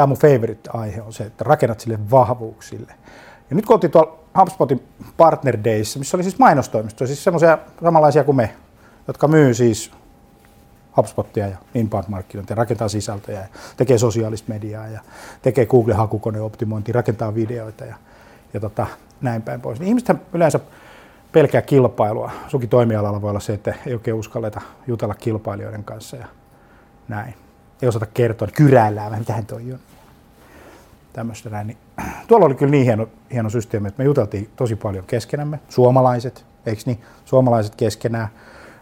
tämä mun favorite aihe, on se, että rakennat sille vahvuuksille. Ja nyt kun oltiin tuolla HubSpotin Partner Days, missä oli siis mainostoimistoja, siis semmoisia samanlaisia kuin me, jotka myy siis HubSpotia ja inbound-markkinointia, rakentaa sisältöjä ja tekee sosiaalista mediaa ja tekee Google-hakukoneoptimointia, rakentaa videoita ja, ja tota, näin päin pois. Niin ihmiset yleensä pelkää kilpailua. Sunkin toimialalla voi olla se, että ei oikein uskalleta jutella kilpailijoiden kanssa ja näin. Ei osata kertoa, että kyräillään vähän, mitähän toi on. Tämmöistä näin. Niin, tuolla oli kyllä niin hieno, hieno systeemi, että me juteltiin tosi paljon keskenämme. Suomalaiset, eikö niin? Suomalaiset keskenään,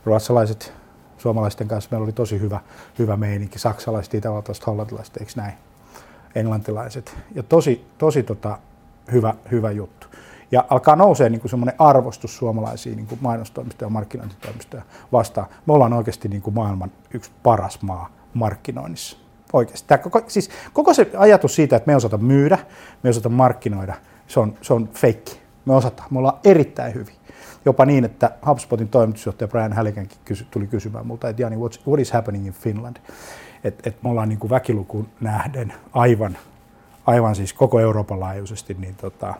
ruotsalaiset suomalaisten kanssa meillä oli tosi hyvä, hyvä meininki, saksalaiset, itävaltaiset, hollantilaiset, eikö näin, englantilaiset. Ja tosi, tosi tota, hyvä, hyvä juttu. Ja alkaa nousee niin semmoinen arvostus suomalaisiin niin mainostoimistoja ja markkinointitoimistoja vastaan. Me ollaan oikeasti niin kuin maailman yksi paras maa markkinoinnissa. Oikeasti. Tämä koko, siis koko se ajatus siitä, että me osata myydä, me osata markkinoida, se on, se on feikki. Me osataan. Me ollaan erittäin hyvin. Jopa niin, että HubSpotin toimitusjohtaja Brian Halligan kysy, tuli kysymään multa, että Jani, what is happening in Finland? Että et me ollaan niin kuin väkilukuun nähden aivan, aivan siis koko Euroopan laajuisesti niin tota,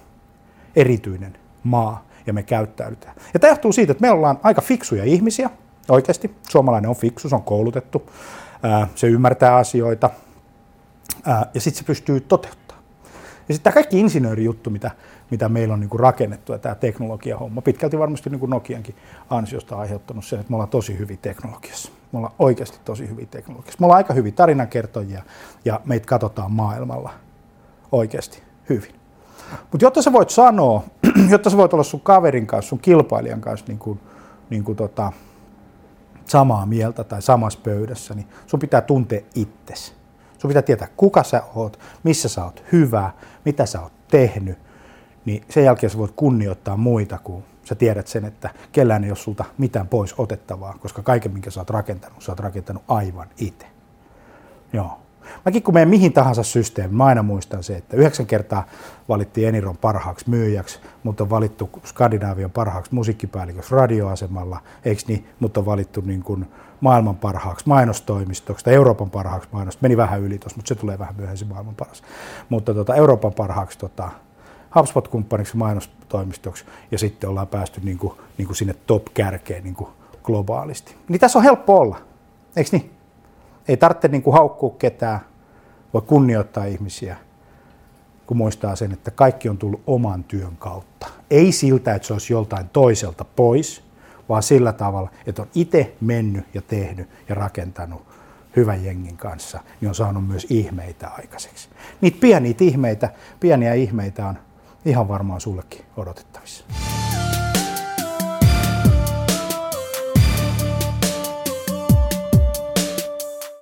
erityinen maa ja me käyttäydytään. Ja tämä johtuu siitä, että me ollaan aika fiksuja ihmisiä, oikeasti. Suomalainen on fiksu, se on koulutettu, se ymmärtää asioita ja sitten se pystyy toteuttamaan. Ja sitten tämä kaikki insinöörijuttu, mitä, mitä meillä on niin kuin rakennettu ja tämä teknologiahomma, pitkälti varmasti niin kuin Nokiankin ansiosta aiheuttanut sen, että me ollaan tosi hyvin teknologiassa. Me ollaan oikeasti tosi hyvin teknologiassa. Me ollaan aika hyvin tarinankertojia ja meitä katsotaan maailmalla oikeasti hyvin. Mutta jotta sä voit sanoa, jotta sä voit olla sun kaverin kanssa, sun kilpailijan kanssa niin kuin, niin kuin tota, samaa mieltä tai samassa pöydässä, niin sun pitää tuntea itsesi. Sun pitää tietää, kuka sä oot, missä sä oot hyvä, mitä sä oot tehnyt, niin sen jälkeen sä voit kunnioittaa muita, kun sä tiedät sen, että kellään ei ole sulta mitään pois otettavaa, koska kaiken, minkä sä oot rakentanut, sä oot rakentanut aivan itse. Joo. Mäkin kun menen mihin tahansa systeemiin, mä aina muistan se, että yhdeksän kertaa valittiin Eniron parhaaksi myyjäksi, mutta on valittu Skandinaavian parhaaksi musiikkipäälliköksi radioasemalla, eikö niin, mutta on valittu niin kuin maailman parhaaksi mainostoimistoksi tai Euroopan parhaaksi mainostoimistoksi. Meni vähän yli tuossa, mutta se tulee vähän myöhemmin maailman paras. Mutta tota, Euroopan parhaaksi tota, HubSpot-kumppaniksi mainostoimistoksi ja sitten ollaan päästy niin kuin, niin kuin sinne top-kärkeen niin kuin globaalisti. Niin tässä on helppo olla, eikö niin? Ei tarvitse niin kuin haukkua ketään, voi kunnioittaa ihmisiä, kun muistaa sen, että kaikki on tullut oman työn kautta. Ei siltä, että se olisi joltain toiselta pois, vaan sillä tavalla, että on itse mennyt ja tehnyt ja rakentanut hyvän jengin kanssa, niin on saanut myös ihmeitä aikaiseksi. Niitä pieniä ihmeitä, pieniä ihmeitä on ihan varmaan sullekin odotettavissa.